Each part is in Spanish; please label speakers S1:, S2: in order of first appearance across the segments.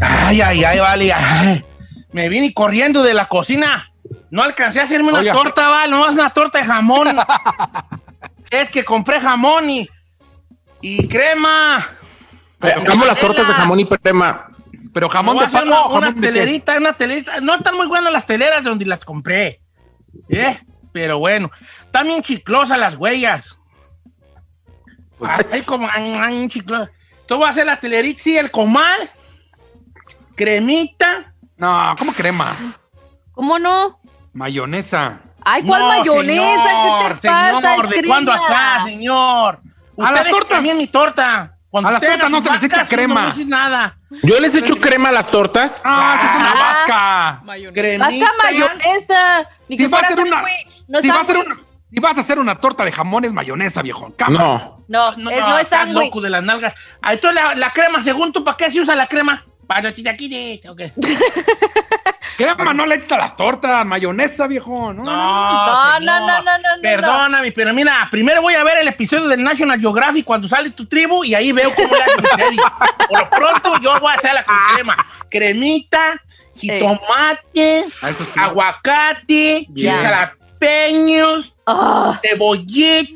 S1: Ay, ay, ay, vale. ay. Me vine corriendo de la cocina. No alcancé a hacerme una
S2: Oiga.
S1: torta, vale. No es una torta de jamón. es que compré jamón y, y crema.
S2: Amo las tortas de jamón y crema. Pero jamón de pavo,
S1: una, una
S2: jamón de qué?
S1: telerita, una telerita. No están muy buenas las teleras de donde las compré. ¿Eh? Pero bueno, bien chiclosas las huellas. Ay, como ay, ay, chiclosas. Tú vas a hacer la telerita, sí, el comal, cremita.
S2: No, ¿cómo crema?
S3: ¿Cómo no?
S2: Mayonesa.
S3: Ay, ¿cuál
S1: No,
S3: mayonesa?
S1: Señor,
S3: ¿Qué te pasa?
S1: señor, ¿de
S3: Es
S1: cuándo acá, señor?
S2: A las tortas-
S1: también mi torta. Cuando
S2: a las tortas no se les echa crema.
S1: No dices nada.
S2: Yo les echo crema a las tortas.
S3: Ah,
S2: esa es una
S3: Ah.
S2: vasca.
S1: Cremita.
S3: Vasca mayonesa. Ni
S2: Si
S3: que
S2: va a ser una.
S3: No
S2: si va a ser
S3: sándwich.
S2: una, si vas a hacer una torta de jamón es mayonesa, viejo. Cama.
S4: No.
S3: No,
S1: No,
S3: es,
S1: no,
S3: no es
S1: estás
S3: sándwich.
S1: loco de las nalgas. Ah, entonces la, la crema, según tú, ¿para qué se usa la crema? Para los chilaquiles, ¿o qué?
S2: Crema no le echas a las tortas, mayonesa, viejo. No,
S1: No,
S3: No, no, no, no, no, no.
S1: Perdóname, pero mira, primero voy a ver el episodio del National Geographic cuando sale tu tribu y ahí veo cómo ustedes. Por lo pronto, yo voy a hacerla con crema. Cremita, jitomates,
S2: Ah,
S1: aguacate, jalapeños,
S3: Ah,
S1: cebollita.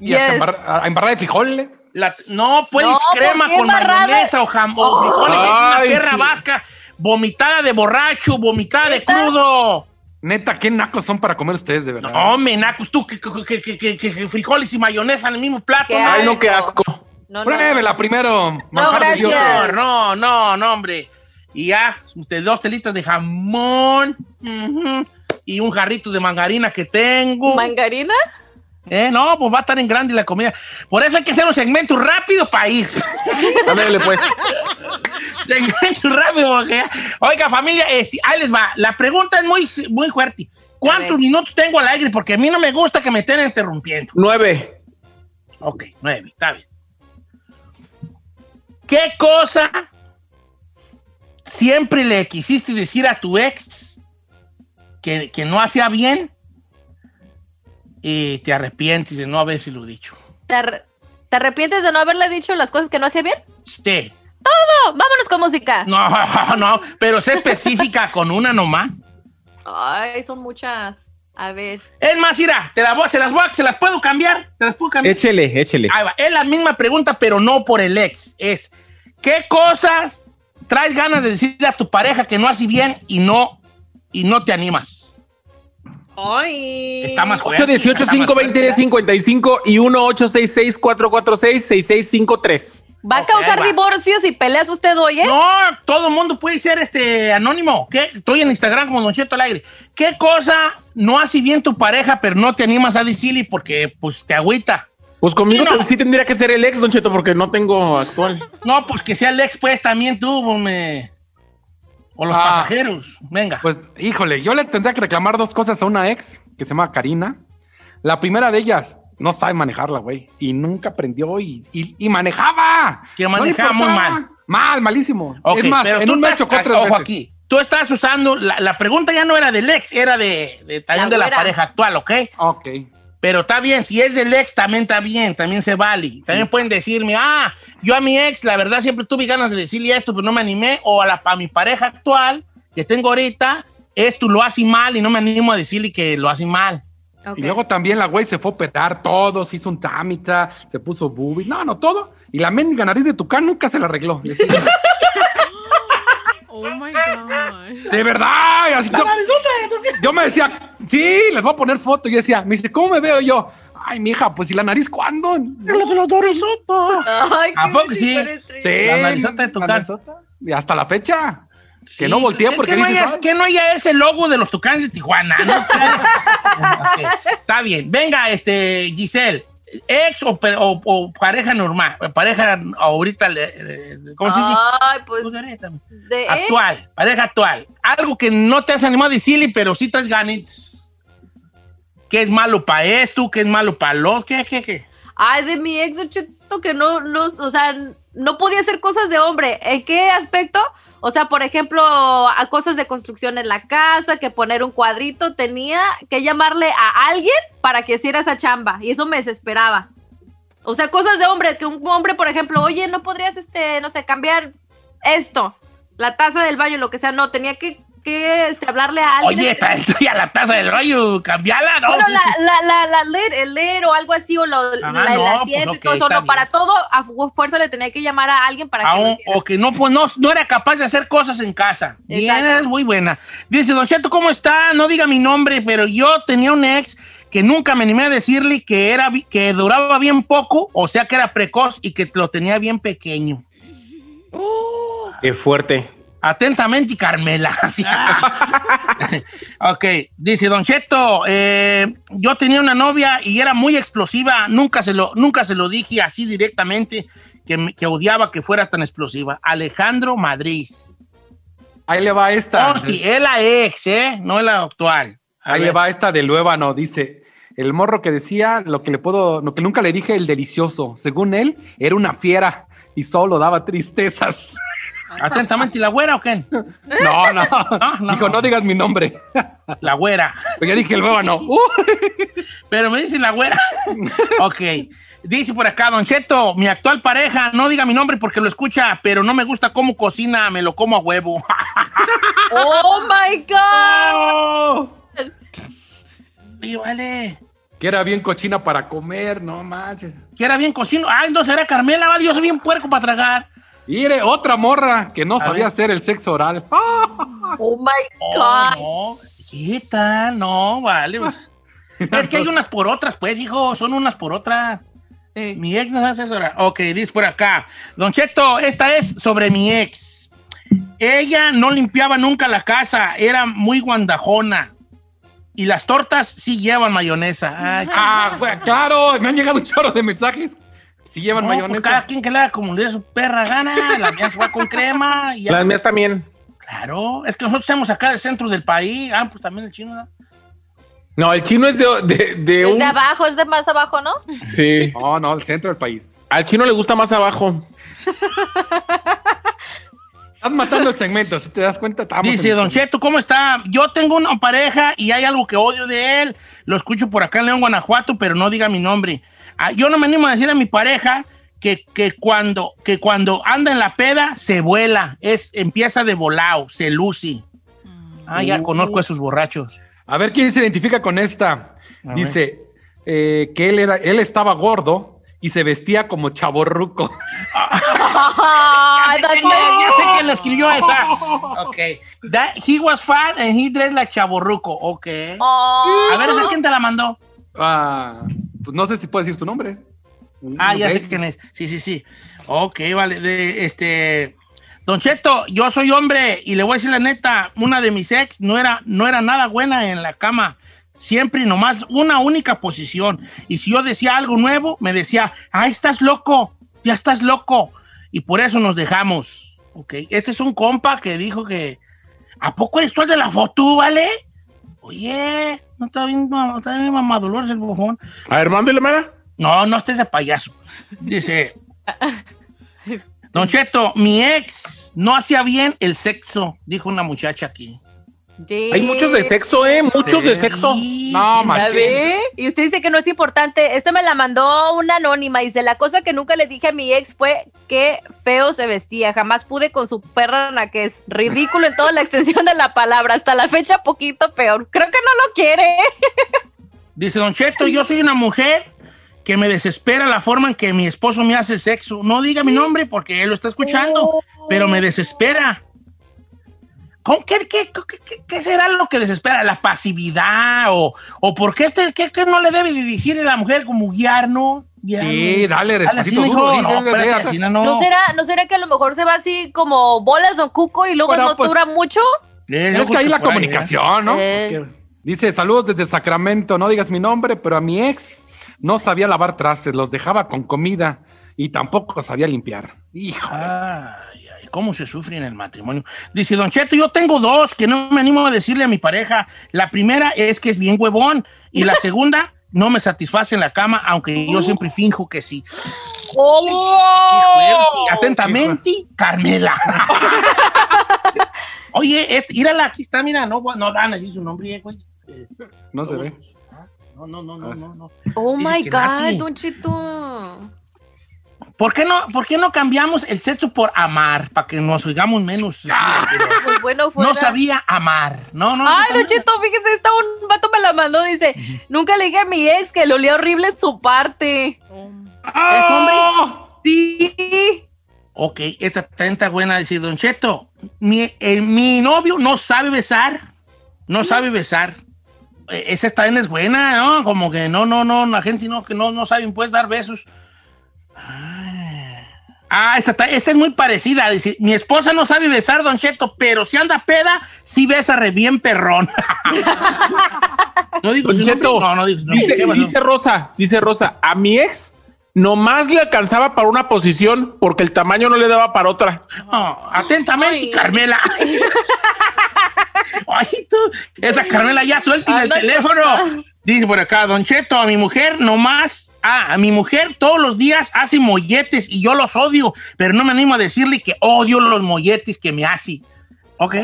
S2: Y hasta
S3: Yes.
S2: embarra- a- embarrada de frijoles.
S1: La- no, puedes
S3: No,
S1: crema
S3: ¿por qué
S1: con mayonesa o jamón, o frijoles, es una
S4: Ay,
S1: perra
S4: sí.
S1: vasca, vomitada de borracho, vomitada de crudo.
S2: Neta, qué nacos son para comer ustedes, de verdad.
S1: No, menacos, tú, que, que- que- que- que- que frijoles y mayonesa en el mismo plato. No,
S4: Ay, no, qué asco.
S3: no, no.
S2: Pruébela primero.
S3: gracias.
S1: señor, no, no, no, hombre. Y ya, dos telitas de jamón y un jarrito de mangarina que tengo.
S3: ¿Mangarina?
S1: Eh, no, pues va a estar en grande la comida. Por eso hay que hacer un segmento rápido para ir.
S4: Ándale, pues.
S1: segmento rápido. porque Oiga, familia, este, ahí les va. La pregunta es muy, muy fuerte. ¿Cuántos minutos tengo al aire? Porque a mí no me gusta que me estén interrumpiendo.
S4: Nueve.
S1: Ok, nueve, está bien. ¿Qué cosa siempre le quisiste decir a tu ex que, que no hacía bien y te arrepientes de no habérselo dicho?
S3: ¿Te, ar- te arrepientes de no haberle dicho las cosas que no hacía bien?
S1: Sí.
S3: No, vámonos con música.
S1: No, no, pero sé específica con una nomás.
S3: Ay, son muchas. A ver.
S1: Es más, mira, te las voy, se las voy, a- se las puedo cambiar, se las puedo cambiar.
S4: Échele, échele.
S1: Ahí va. Es la misma pregunta, pero no por el ex. Es, ¿qué cosas traes ganas de decirle a tu pareja que no hace bien y no, y no te animas?
S3: Ay.
S1: Está más fuerte.
S4: 818
S1: está más
S4: 520
S1: fuerte.
S4: 55 y 1866 446 6653
S3: ¿Va a causar
S1: va.
S3: divorcios y peleas usted hoy, eh?
S1: No, todo el mundo puede ser este anónimo. ¿Qué? Estoy en Instagram como Don Cheto al aire. ¿Qué cosa no hace bien tu pareja, pero no te animas a decirle porque pues te agüita?
S4: Pues conmigo
S1: No.
S4: sí tendría que ser el ex, Don Cheto, porque no tengo actual.
S1: No, pues que sea el ex, pues también tú, me... O los
S2: Ah.
S1: pasajeros. Venga.
S2: Pues, híjole, yo le tendría que reclamar dos cosas a una ex que se llama Karina. La primera de ellas, no sabe manejarla, güey. Y nunca aprendió y, y- y manejaba.
S1: Que
S2: No
S1: manejaba muy
S2: importaba.
S1: mal.
S2: Mal, malísimo.
S1: Ok,
S2: es más,
S1: pero
S2: en un mes chocó tres
S1: ojo
S2: veces.
S1: aquí. Tú estás usando, la, la pregunta ya no era del ex, era de, de- también
S3: La
S1: de la pareja actual, ¿ok?
S2: Ok.
S1: Pero está bien, si es del ex también está bien, también se vale. También pueden decirme, ah, yo a mi ex, la verdad siempre tuve ganas de decirle esto, pero no me animé. O a, la, a mi pareja actual, que tengo ahorita, esto lo hace mal y no me animo a decirle que lo hace mal.
S2: Y luego también la güey se fue a operar todo, se hizo un tamita, se puso boobies, no, no, todo. Y la mendiga nariz de Tucán nunca se la arregló.
S5: Oh my God.
S2: de verdad. así yo, yo me decía, sí, les voy a poner foto. Y yo decía, me dice, ¿cómo me veo yo? Ay, mija, pues, ¿y la nariz cuándo?
S3: Ay,
S1: ¿A poco sí?
S2: Sí.
S1: La narizota de
S2: narizota. Y hasta la fecha.
S1: Sí,
S2: que no voltea
S1: que-
S2: porque
S1: que no,
S2: dices,
S1: haya,
S2: "Ay".
S1: que no haya ese logo de los tucanes de Tijuana. ¿no? Está bien. Venga, este, Giselle. ¿Ex o, pe- o- o pareja normal? Pareja ahorita, ¿cómo se dice?
S3: Ay, pues
S1: Pues
S3: ex.
S1: Actual, pareja actual. Algo que no te has animado a decirle, pero sí traes ganas. ¿Qué es malo para esto? ¿Qué es malo para lo? ¿Qué, qué, qué?
S3: Ay, de mi ex Cheto, que no, no, o sea, no podía hacer cosas de hombre. ¿En qué aspecto? O sea, por ejemplo, a cosas de construcción en la casa, que poner un cuadrito, tenía que llamarle a alguien para que hiciera esa chamba. Y eso me desesperaba. O sea, cosas de hombre, que un hombre, por ejemplo, oye, no podrías, este, no sé, cambiar esto, la taza del baño, lo que sea. No, tenía que, que este, hablarle a alguien.
S1: Oye, está estoy a la taza del rollo, cambiala, ¿no?
S3: Bueno,
S1: Sí,
S3: la,
S1: sí.
S3: la, la, la leer, el leer o algo así, o lo,
S1: Ajá,
S3: la- el
S1: no,
S3: asiento
S1: pues,
S3: y todo eso, no, para todo a fu- fuerza le tenía que llamar a alguien para que
S1: Aún-
S3: hiciera.
S1: o que no, pues no, no era capaz de hacer cosas en casa. Bien, es muy buena. Dice, Don Cheto, ¿cómo está? No diga mi nombre, pero yo tenía un ex que nunca me animé a decirle que, era, que duraba bien poco, o sea que era precoz y que lo tenía bien pequeño.
S4: Qué fuerte.
S1: Atentamente, Carmela. ok, dice Don Cheto, eh, yo tenía una novia y era muy explosiva, nunca se lo, nunca se lo dije así directamente, que, que odiaba que fuera tan explosiva. Alejandro Madrid.
S2: Ahí le va esta.
S1: Hostia, es la ex, ¿eh? No es la actual. A
S2: Ahí
S1: ver.
S2: le va esta de Luébano, dice. El morro que decía lo que le puedo, lo que nunca le dije, el delicioso. Según él, era una fiera y solo daba tristezas.
S1: Atentamente, ¿la güera o qué?
S2: No, no.
S1: no.
S2: Dijo, no digas mi nombre.
S1: La güera.
S2: Pero ya dije el Luébano. Uh,
S1: Pero me dice la güera. ok. Dice por acá, Don Cheto, mi actual pareja, no diga mi nombre porque lo escucha, pero no me gusta cómo cocina, me lo como a huevo.
S3: ¡Oh, my God!
S1: Oye, vale.
S2: que era bien cochina para comer, no manches.
S1: Que era bien cocino. Ay, no será Carmela, vale, yo soy bien puerco para tragar.
S2: Era otra morra que no
S1: A
S2: sabía
S1: ver.
S2: hacer el sexo oral.
S3: ¡Oh, my
S1: Oh,
S3: God!
S1: no. ¿Qué tal? No, vale. pues. es que hay unas por otras, pues, hijo. Son unas por otras. Mi ex nos hace asesorar. Ok, dice por acá. Don Cheto, esta es sobre mi ex. Ella no limpiaba nunca la casa, era muy guandajona. Y las tortas sí llevan mayonesa. Ay, sí.
S2: Ah, claro, me han llegado un chorro de mensajes. Si llevan
S1: No, pues
S2: mayonesa.
S1: cada quien que le haga como le dé su perra gana. La mía se va con crema. Y.
S4: Las mías también.
S1: Claro, es que nosotros estamos acá del centro del país. Ah, pues también el chino. ¿no?
S4: No, el chino es de, de, de
S3: Es
S4: un.
S3: de abajo, es de más abajo, ¿no?
S4: Sí.
S2: No, no, el centro del país.
S4: Al chino le gusta más abajo.
S2: Estás matando el segmento, si te das cuenta. estamos
S1: Dice Don Cheto, ¿cómo está? Yo tengo una pareja y hay algo que odio de él. Lo escucho por acá en León, Guanajuato, pero no diga mi nombre. Ah, yo no me animo a decir a mi pareja que, que cuando, que cuando anda en la peda se vuela, es, empieza de volado, se luce. Ah, ya conozco a esos borrachos.
S2: A ver quién se identifica con esta.
S1: A
S2: Dice eh, que él, era, él estaba gordo y se vestía como chaborruco.
S1: Ya,
S3: that's
S1: ya sé quién lo escribió esa. Ok. That- he was fat and he dressed like chaborruco. Ok.
S3: Oh.
S1: A ver, ¿esa quién te la mandó?
S2: Ah, pues no sé si puedo decir su nombre.
S1: Ah, ya sé quién es. Sí, sí, sí. Ok, vale. De, este. Don Cheto, yo soy hombre y le voy a decir la neta, una de mis ex no era, no era nada buena en la cama. Siempre y nomás una única posición. Y si yo decía algo nuevo, me decía, ah, estás loco, ya estás loco. Y por eso nos dejamos. Ok, este es un compa que dijo que, ¿a poco eres tú el de la foto, vale? Oye, no está bien, mam- está bien mamadolores el bujón.
S4: A ver, mándele, Mara.
S1: No, no estés de payaso. Dice, Don Cheto, mi ex no hacía bien el sexo, dijo una muchacha aquí.
S3: Sí.
S4: Hay muchos de sexo, ¿eh? Muchos de sexo.
S2: No,
S1: sí,
S2: man.
S3: ¿Ya
S2: Machín.
S3: ve? Y usted dice que no es importante. Esta me la mandó una anónima. Dice, la cosa que nunca le dije a mi ex fue que feo se vestía. Jamás pude con su perra naquez. Ridículo en toda la extensión de la palabra. Hasta la fecha, poquito peor. Creo que no lo quiere.
S1: Dice Don Cheto, yo soy una mujer que me desespera la forma en que mi esposo me hace sexo. No diga mi nombre porque él lo está escuchando, pero me desespera. ¿Con qué, qué, qué- qué- qué será lo que desespera? ¿La pasividad? ¿O, o por qué, te- qué- qué no le debe de decir a la mujer como guiar, no? Guiar,
S2: Sí,
S1: no?
S2: dale, despacito, duro,
S1: No,
S2: sí,
S1: espérate,
S2: sí,
S1: así no, no.
S3: ¿No será, ¿No será que a lo mejor se va así como bolas Don Cuco y luego
S2: Bueno,
S3: no
S2: pues,
S3: dura mucho?
S1: Eh,
S2: Es que ahí la
S1: ahí,
S2: comunicación, ¿no?
S3: Eh.
S2: Que dice, saludos desde Sacramento, no digas mi nombre, pero a mi ex no sabía lavar trastes, los dejaba con comida y tampoco sabía limpiar. Hijo.
S1: Cómo se sufre en el matrimonio. Dice Don Cheto, yo tengo dos que no me animo a decirle a mi pareja. La primera es que es bien huevón y la segunda no me satisface en la cama, aunque yo siempre finjo que sí. Fuerte. Atentamente, Carmela. Oye, et- mírala, aquí está, mira, no, no dan así su nombre, eh, güey. Eh,
S2: No se ve.
S1: No, no, no, no, no, no.
S3: Oh
S1: Dice
S3: my God. Don Chito.
S1: ¿Por qué no, por qué no cambiamos el sexo por amar? Para que nos oigamos menos.
S3: Pues bueno, fuera.
S1: No sabía amar. No, no.
S3: Ay,
S1: no,
S3: Don
S1: no.
S3: Chito, fíjese, está un vato me la mandó, dice, nunca le dije a mi ex que le olía horrible su parte.
S1: ¿Es hombre?
S3: Sí.
S1: Ok, esta tenta buena dice Don Cheto. Mi, eh, mi novio no sabe besar. No sabe besar. Eh, esa también es buena, ¿no? Como que no, no, no, la gente no, que no, no saben pues dar besos. Ay. Ah, esta, ta- esta es muy parecida. Dice, mi esposa no sabe besar, Don Cheto, pero si anda peda, sí besa re bien perrón. no digo
S4: Don. Cheto,
S1: No, no digo
S4: dice, dice Rosa, dice Rosa, a mi ex nomás le alcanzaba para una posición porque el tamaño no le daba para otra.
S1: No, atentamente,
S3: Ay.
S1: Carmela. Ay, tú, esa Carmela ya suelta el teléfono. Dice por acá, Don Cheto, a mi mujer nomás, ah, a mi mujer todos los días hace molletes y yo los odio, pero no me animo a decirle que odio los molletes que me hace. Ok,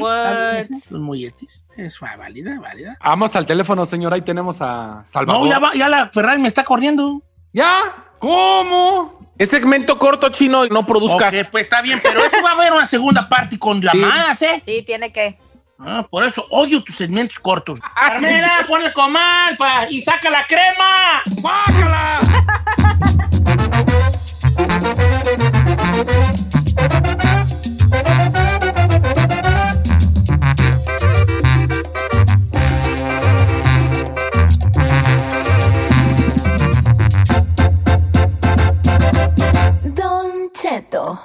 S1: los molletes. Es válida, válida.
S2: Vamos al teléfono, señor. Ahí tenemos a Salvador.
S1: No, ya, va, ya la Ferrari me está corriendo.
S2: ¿Ya? ¿Cómo?
S4: Es segmento corto chino y no produzcas.
S1: Ok, pues está bien, pero esto va a haber una segunda parte con llamadas, ¿eh?
S3: Sí, tiene que.
S1: Ah, por eso odio tus segmentos cortos. Carmela, ponle comal pa, y saca la crema. ¡Sácala!
S6: Don Cheto.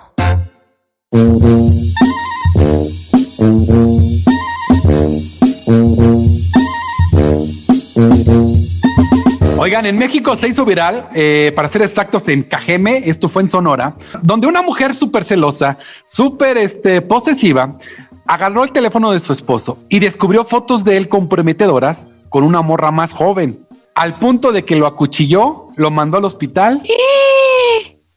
S2: Oigan, en México se hizo viral, eh, para ser exactos, en Cajeme, esto fue en Sonora, donde una mujer súper celosa, súper este, posesiva, agarró el teléfono de su esposo y descubrió fotos de él comprometedoras con una morra más joven, al punto de que lo acuchilló, lo mandó al hospital.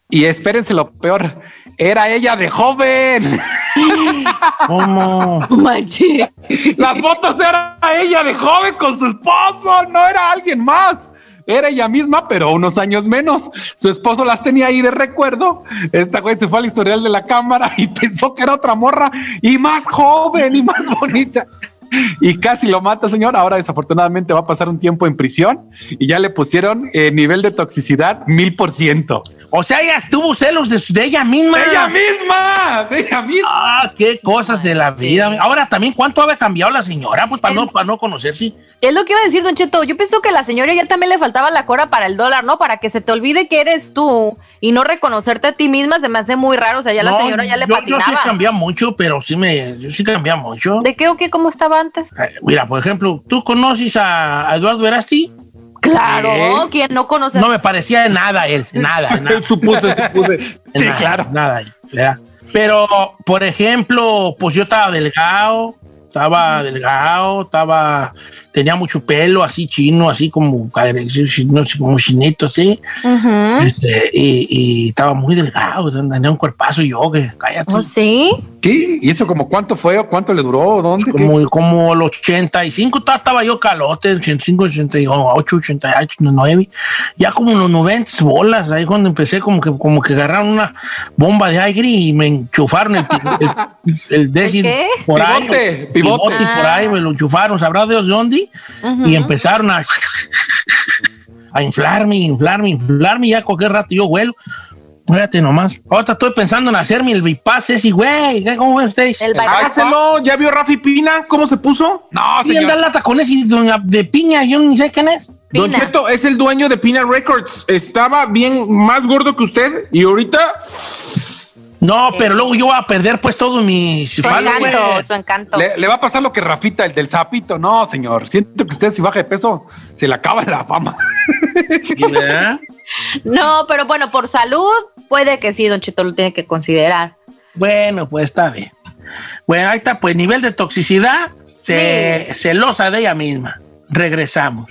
S2: Y espérense lo peor, era ella de joven.
S1: ¿Cómo?
S3: Manche.
S2: Las fotos era ella de joven con su esposo, no era alguien más. Era ella misma, pero unos años menos. Su esposo las tenía ahí de recuerdo. Esta güey se fue al historial de la cámara y pensó que era otra morra y más joven y más bonita. Y casi lo mata, señor. Ahora desafortunadamente va a pasar un tiempo en prisión y ya le pusieron eh, nivel de toxicidad mil por ciento.
S1: O sea, ella tuvo celos de, de ella misma.
S2: ¡Ella misma! ¡De ella misma!
S1: Ah, qué cosas de la vida. Ahora también, ¿cuánto había cambiado la señora? Pues para no, para no conocerse.
S3: Es lo que iba a decir, Don Cheto. Yo pienso que a la señora ya también le faltaba la cora para el dólar, ¿no? Para que se te olvide que eres tú y no reconocerte a ti misma se me hace muy raro. O sea, ya la señora ya le
S1: yo, yo sí
S3: patinaba.
S1: cambié mucho, pero sí me, yo sí cambié mucho.
S3: ¿De qué o qué? ¿Cómo estaba antes?
S1: Eh, Mira, por ejemplo, ¿tú conoces a, Eduardo Erasti?
S3: Claro,
S2: ¿Eh?
S3: ¿quién no conoce?
S1: No me parecía de nada él, nada, nada.
S4: supuse, supuse.
S2: Sí,
S1: Nada,
S2: claro.
S1: Nada, ¿verdad? Pero, por ejemplo, pues yo estaba delgado, estaba delgado, estaba, tenía mucho pelo así chino, así como, no sé, como chinito, así. Este, y, y estaba muy delgado, tenía un cuerpazo yo, que cállate.
S3: ¿Oh, sí?
S2: ¿Qué? ¿Y eso como cuánto fue o cuánto le duró? ¿Dónde? ¿Qué?
S1: Como, como el 85 ta- estaba yo calote, 85, 88, 88, 89. Ya como en los 90 bolas, ahí cuando empecé como que como que agarraron una bomba de aire y me enchufaron el, el, el décimo
S3: qué?
S1: por ahí.
S2: Pivote, pivote.
S1: por ahí, me lo enchufaron, sabrá Dios de dónde. Y empezaron a... a inflarme, inflarme, inflarme, y ya cualquier rato yo vuelo. Fíjate nomás. Ahorita estoy pensando en hacerme el bypass ese, güey. ¿Qué- ¿Cómo ustedes?
S3: El bypass.
S4: Hágaselo, ¿ya vio Rafi Pina cómo se puso?
S2: No,
S1: ¿Quién
S2: señor.
S1: lata con ese doña de piña? Yo ni sé quién es.
S4: Don
S3: Pina.
S4: Cheto es el dueño de Pina Records. Estaba bien más gordo que usted y ahorita
S1: No, pero luego yo voy a perder pues todo mi...
S3: Su encanto, su encanto.
S2: Le, le va a pasar lo que Rafita, el del sapito. No, señor. Siento que usted si baja de peso, se le acaba la fama.
S3: No, pero bueno, por salud, puede que sí, Don Cheto lo tiene que considerar.
S1: Bueno, pues está bien. Bueno, ahí está, pues nivel de toxicidad, ce- celosa de ella misma. Regresamos.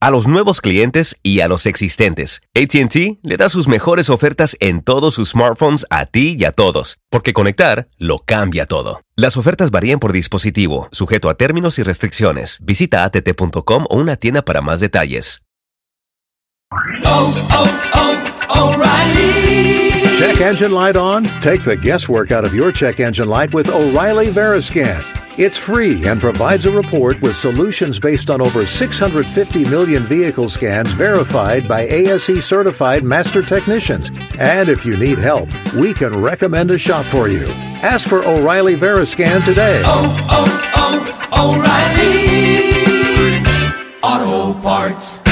S6: A los nuevos clientes y a los existentes. ATT le da sus mejores ofertas en todos sus smartphones a ti y a todos. Porque conectar lo cambia todo. Las ofertas varían por dispositivo, sujeto a términos y restricciones. Visita att.com o una tienda para más detalles.
S7: Check engine light on? Take the guesswork out of your check engine light with O'Reilly Veriscan. It's free and provides a report with solutions based on over 650 million vehicle scans verified by ASE certified master technicians. And if you need help, we can recommend a shop for you. Ask for O'Reilly Veriscan today. Oh, oh, oh, O'Reilly Auto Parts.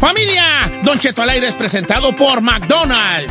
S1: Familia, Don Cheto al aire es presentado por McDonald's.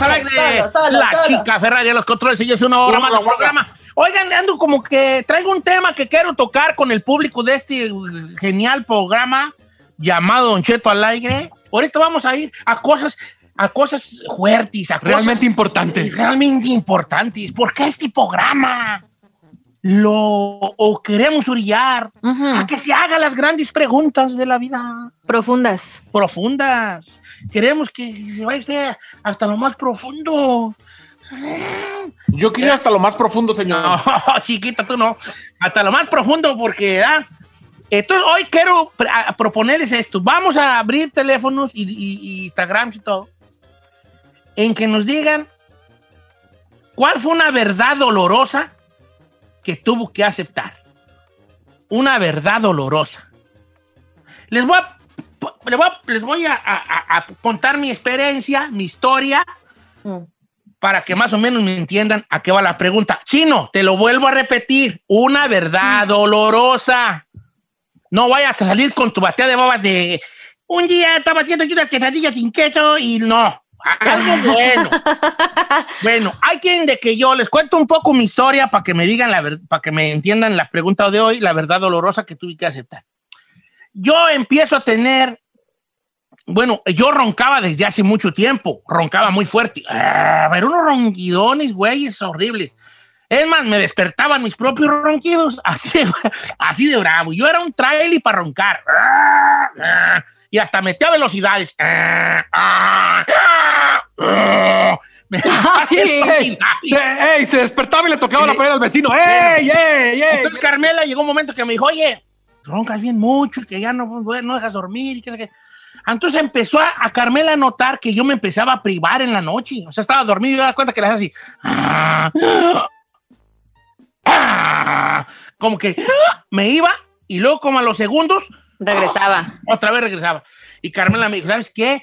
S1: ¡Vamos al aire!
S3: Solo, solo,
S1: la
S3: solo.
S1: chica Ferrari de los controles y es una hora más del programa. Oigan, ando como que traigo un tema que quiero tocar con el público de este genial programa llamado Don Cheto al aire. Ahorita vamos a ir a cosas, a cosas fuertes, a
S2: Realmente
S1: cosas
S2: importante.
S1: realmente importantes. Porque este programa lo o queremos orillar a que se haga las grandes preguntas de la vida
S3: Profundas.
S1: profundas. Queremos que se vaya usted hasta lo más profundo.
S4: yo quiero hasta lo más profundo, señor.
S1: No, chiquita, tú no. Hasta lo más profundo, porque ¿ah? Entonces, hoy quiero proponerles esto. Vamos a abrir teléfonos y, y- y Instagrams y todo. En que nos digan cuál fue una verdad dolorosa que tuvo que aceptar. Una verdad dolorosa. Les voy a, les voy a- les voy a- a- a contar mi experiencia, mi historia,
S3: Mm.
S1: para que más o menos me entiendan a qué va la pregunta. Chino, te lo vuelvo a repetir. Una verdad dolorosa. No vayas a salir con tu batea de babas de un día estaba haciendo yo una quesadilla sin queso y no. Algo bueno. bueno, hay quien de que yo les cuento un poco mi historia para que me digan la verdad, para que me entiendan la pregunta de hoy, la verdad dolorosa que tuve que aceptar. Yo empiezo a tener bueno, yo roncaba desde hace mucho tiempo, roncaba muy fuerte. Ah, pero unos ronquidones, güeyes, horribles. Es más, me despertaban mis propios ronquidos, así de, así de bravo. Yo era un trailer para roncar. Ah, ah, Y hasta metía velocidades.
S2: ¡Ey! Se, ey, se despertaba y le tocaba la pared al vecino. ¡Ey, ey, ey!
S1: Entonces Carmela llegó un momento que me dijo, oye, roncas bien mucho y que ya no, no dejas dormir y que, que- Entonces empezó a, a Carmela a notar que yo me empezaba a privar en la noche. O sea, estaba dormido y me daba cuenta que le hacía así. Ah, ah, como que me iba y luego como a los segundos
S3: Regresaba.
S1: otra vez regresaba. Y Carmela me dijo, ¿sabes qué?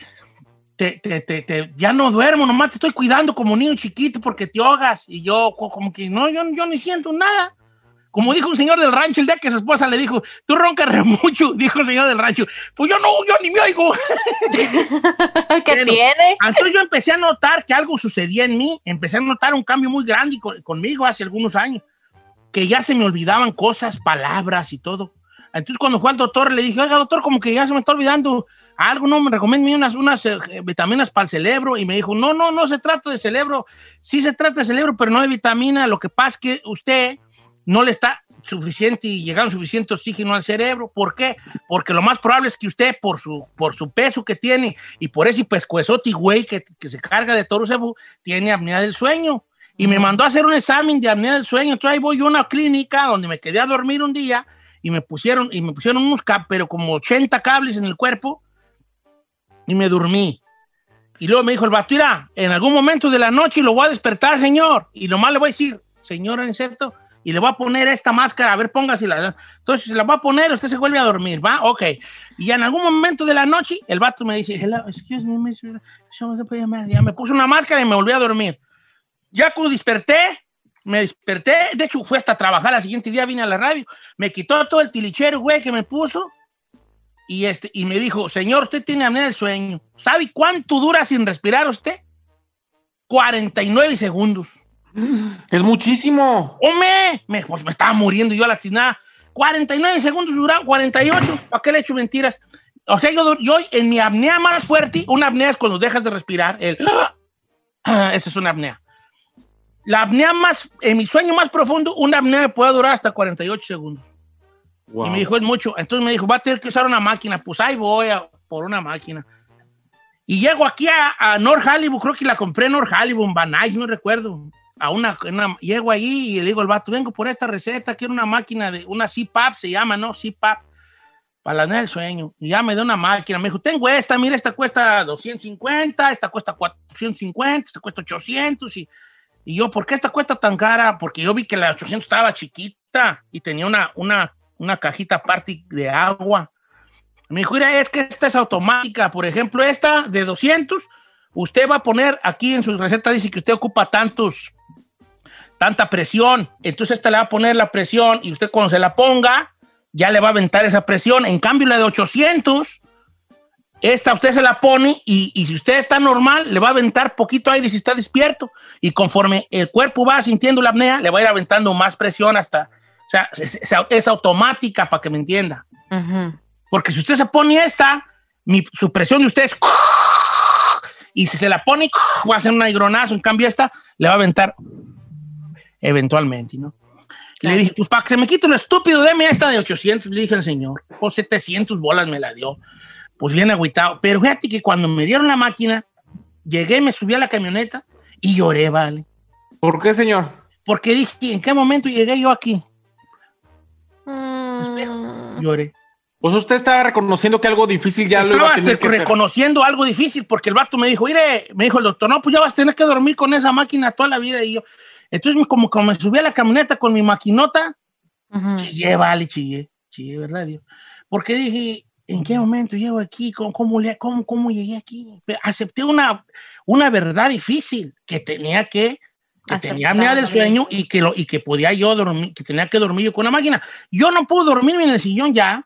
S1: Te, te, te, te- ya no duermo, nomás te estoy cuidando como niño chiquito porque te ahogas. Y yo co- como que no, yo, yo ni siento nada. Como dijo un señor del rancho el día que su esposa le dijo, tú roncas re mucho, dijo el señor del rancho. Pues yo no, yo ni me oigo.
S3: ¿Qué tiene?
S1: Entonces yo empecé a notar que algo sucedía en mí, empecé a notar un cambio muy grande con- conmigo hace algunos años, que ya se me olvidaban cosas, palabras y todo. Entonces cuando fue al doctor le dije, oiga doctor, como que ya se me está olvidando algo, no, me recomienda unas, unas eh, vitaminas para el cerebro y me dijo, no, no, no se trata de cerebro, sí se trata de cerebro, pero no de vitamina, lo que pasa es que usted no le está suficiente y llegando suficiente oxígeno al cerebro. ¿Por qué? Porque lo más probable es que usted, por su, por su peso que tiene y por ese pescuezote güey que, que se carga de toro cebú, tiene apnea del sueño. Y me mandó a hacer un examen de apnea del sueño. Entonces ahí voy yo a una clínica donde me quedé a dormir un día y me pusieron, y me pusieron unos cables, pero como 80 cables en el cuerpo y me dormí. Y luego me dijo el vato, mira, en algún momento de la noche lo voy a despertar, señor. Y nomás le voy a decir, señor Aniceto, y le voy a poner esta máscara, a ver, póngasela. Entonces, se la va a poner, usted se vuelve a dormir, ¿va? Ok. Y en algún momento de la noche, el vato me dice, hello, excuse me, miss, ya me puso una máscara y me volví a dormir. Ya cuando desperté, me desperté, de hecho fue hasta trabajar, al siguiente día vine a la radio, me quitó todo el tilichero, güey, que me puso, y, este, y me dijo, señor, usted tiene apnea del sueño. ¿Sabe cuánto dura sin respirar usted? 49 segundos.
S4: Es muchísimo.
S1: ¡Hombre! Me, pues me estaba muriendo yo a la tinada. 49 segundos duraron, 48. ¿Para qué le he hecho mentiras? O sea, yo, yo en mi apnea más fuerte, una apnea es cuando dejas de respirar. El, Ah, esa es una apnea. La apnea más, en mi sueño más profundo, una apnea puede durar hasta 48 segundos. Y me dijo, es mucho. Entonces me dijo, va a tener que usar una máquina. Pues ahí voy a, por una máquina. Y llego aquí a, a North Hollywood, creo que la compré en North Hollywood, en Nuys, no recuerdo. A una, una- llego allí y le digo al vato, vengo por esta receta, quiero una máquina de, una CPAP se llama, ¿no? CPAP, para la del sueño. Y ya me dio una máquina, me dijo, tengo esta, mira, esta cuesta 250, esta cuesta 450, esta cuesta 800. Y, y yo, ¿por qué esta cuesta tan cara? Porque yo vi que la 800 estaba chiquita y tenía una, una, una cajita aparte de agua. Me dijo, mira, es que esta es automática. Por ejemplo, esta de 200, usted va a poner aquí en su receta, dice que usted ocupa tantos, tanta presión. Entonces esta le va a poner la presión y usted cuando se la ponga, ya le va a aventar esa presión. En cambio, la de 800, esta usted se la pone y, y si usted está normal, le va a aventar poquito aire si está despierto. Y conforme el cuerpo va sintiendo la apnea, le va a ir aventando más presión hasta... O sea, es, es- es automática para que me entienda. Porque si usted se pone esta, mi, su presión de usted es... Y si se la pone, va a hacer un aigronazo. En cambio, esta le va a aventar eventualmente, ¿no? Le dije, pues para que se me quite lo estúpido, deme esta de 800. Le dije al señor, por 700 bolas me la dio. Pues bien agüitado. Pero fíjate que cuando me dieron la máquina, llegué, me subí a la camioneta y lloré, ¿vale?
S4: ¿Por qué, señor?
S1: Porque dije, ¿en qué momento llegué yo aquí? Lloré.
S4: Pues usted estaba reconociendo que algo difícil ya lo iba
S1: Estaba
S4: a tener que hacer.
S1: reconociendo algo difícil porque el vato me dijo, mire, me dijo el doctor, no, pues ya vas a tener que dormir con esa máquina toda la vida. Y yo, entonces como, como me subí a la camioneta con mi maquinota, chillé, vale, chillé, chillé, ¿verdad? Dios? Porque dije, ¿en qué momento llego aquí? ¿Cómo, cómo, cómo, cómo llegué aquí? Acepté una, una verdad difícil que tenía que, que tenía apnea del sueño y que, lo, y que podía yo dormir, que tenía que dormir yo con una máquina. Yo no puedo dormirme en el sillón ya.